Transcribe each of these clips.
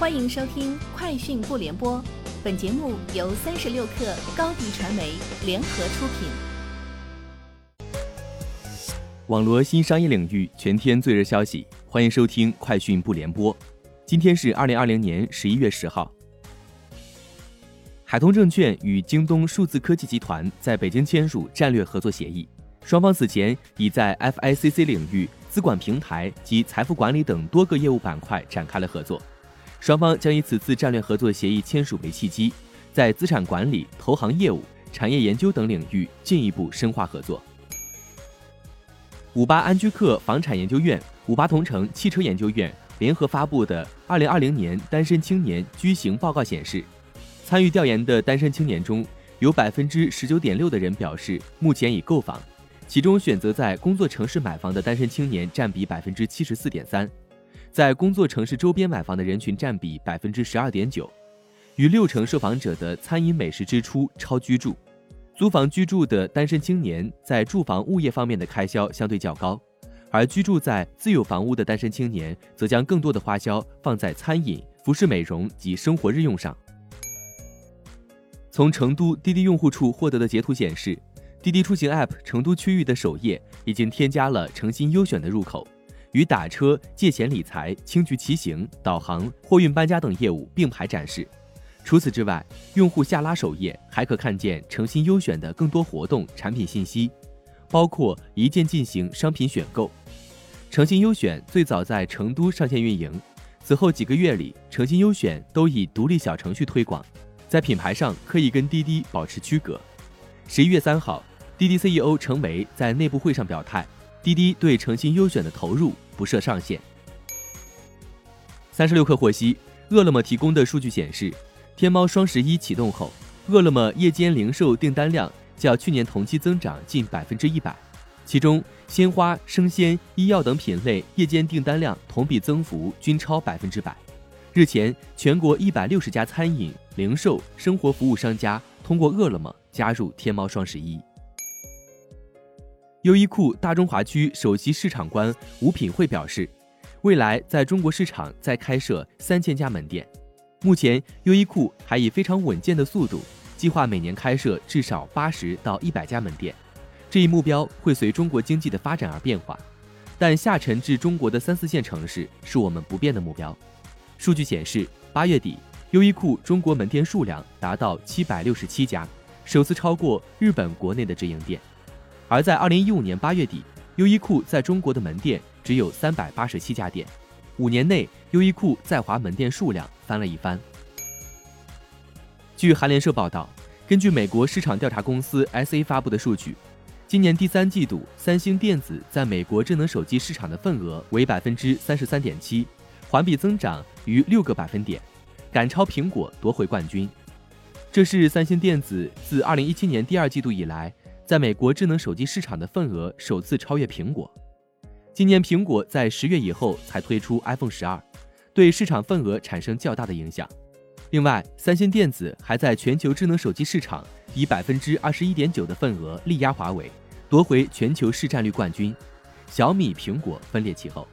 欢迎收听《快讯不联播》，本节目由三十六克高低传媒联合出品。网罗新商业领域全天最热消息，欢迎收听《快讯不联播》。今天是二零二零年十一月十号。海通证券与京东数字科技集团在北京签署战略合作协议，双方此前已在 FICC 领域、资管平台及财富管理等多个业务板块展开了合作。双方将以此次战略合作协议签署为契机，在资产管理、投行业务、产业研究等领域进一步深化合作。五八安居客房产研究院、五八同城汽车研究院联合发布的《二零二零年单身青年居型报告》显示，参与调研的单身青年中有百分之十九点六的人表示目前已购房，其中选择在工作城市买房的单身青年占比百分之七十四点三。在工作城市周边买房的人群占比百分之十二点九，逾六成受访者的餐饮美食支出超居住。租房居住的单身青年在住房物业方面的开销相对较高，而居住在自有房屋的单身青年则将更多的花销放在餐饮、服饰美容及生活日用上。从成都滴滴用户处获得的截图显示，滴滴出行 App 成都区域的首页已经添加了诚心优选的入口。与打车、借钱理财、轻局骑行、导航、货运搬家等业务并排展示。除此之外，用户下拉首页还可看见诚心优选的更多活动、产品信息，包括一键进行商品选购。诚心优选最早在成都上线运营，此后几个月里，诚心优选都以独立小程序推广，在品牌上可以跟滴滴保持区隔。十一月三号，滴滴 CEO 程维在内部会上表态。滴滴对诚信优选的投入不设上限。三十六氪获悉，饿了么提供的数据显示，天猫双十一启动后，饿了么夜间零售订单量较去年同期增长近百分之一百，其中鲜花、生鲜、医药等品类夜间订单量同比增幅均超百分之百。日前，全国一百六十家餐饮、零售、生活服务商家通过饿了么加入天猫双十一。优衣库大中华区首席市场官吴品慧表示，未来在中国市场再开设三千家门店。目前，优衣库还以非常稳健的速度，计划每年开设至少八十到一百家门店。这一目标会随中国经济的发展而变化，但下沉至中国的三四线城市是我们不变的目标。数据显示，八月底，优衣库中国门店数量达到七百六十七家，首次超过日本国内的直营店。而在二零一五年八月底，优衣库在中国的门店只有三百八十七家店，五年内优衣库在华门店数量翻了一番。据韩联社报道，根据美国市场调查公司 SA 发布的数据，今年第三季度三星电子在美国智能手机市场的份额为百分之三十三点七，环比增长逾六个百分点，赶超苹果夺回冠军。这是三星电子自二零一七年第二季度以来。在美国智能手机市场的份额首次超越苹果。今年苹果在十月以后才推出 iPhone 十二，对市场份额产生较大的影响。另外，三星电子还在全球智能手机市场以百分之二十一点九的份额力压华为，夺回全球市占率冠军。小米、苹果分列其后。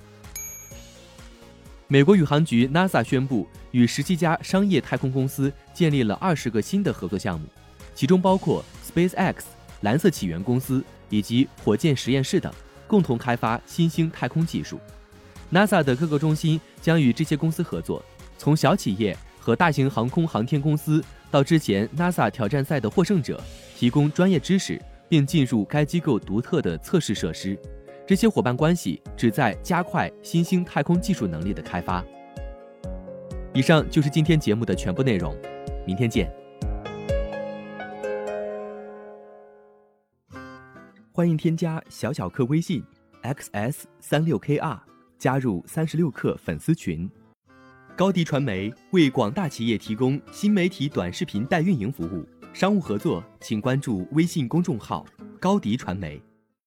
美国宇航局 NASA 宣布与十七家商业太空公司建立了二十个新的合作项目，其中包括 SpaceX。蓝色起源公司以及火箭实验室等共同开发新兴太空技术。NASA 的各个中心将与这些公司合作，从小企业和大型航空航天公司到之前 NASA 挑战赛的获胜者，提供专业知识，并进入该机构独特的测试设施。这些伙伴关系旨在加快新兴太空技术能力的开发。以上就是今天节目的全部内容，明天见。欢迎添加小小客微信，xs 三六 kr，加入三十六课粉丝群。高迪传媒为广大企业提供新媒体短视频代运营服务，商务合作请关注微信公众号高迪传媒。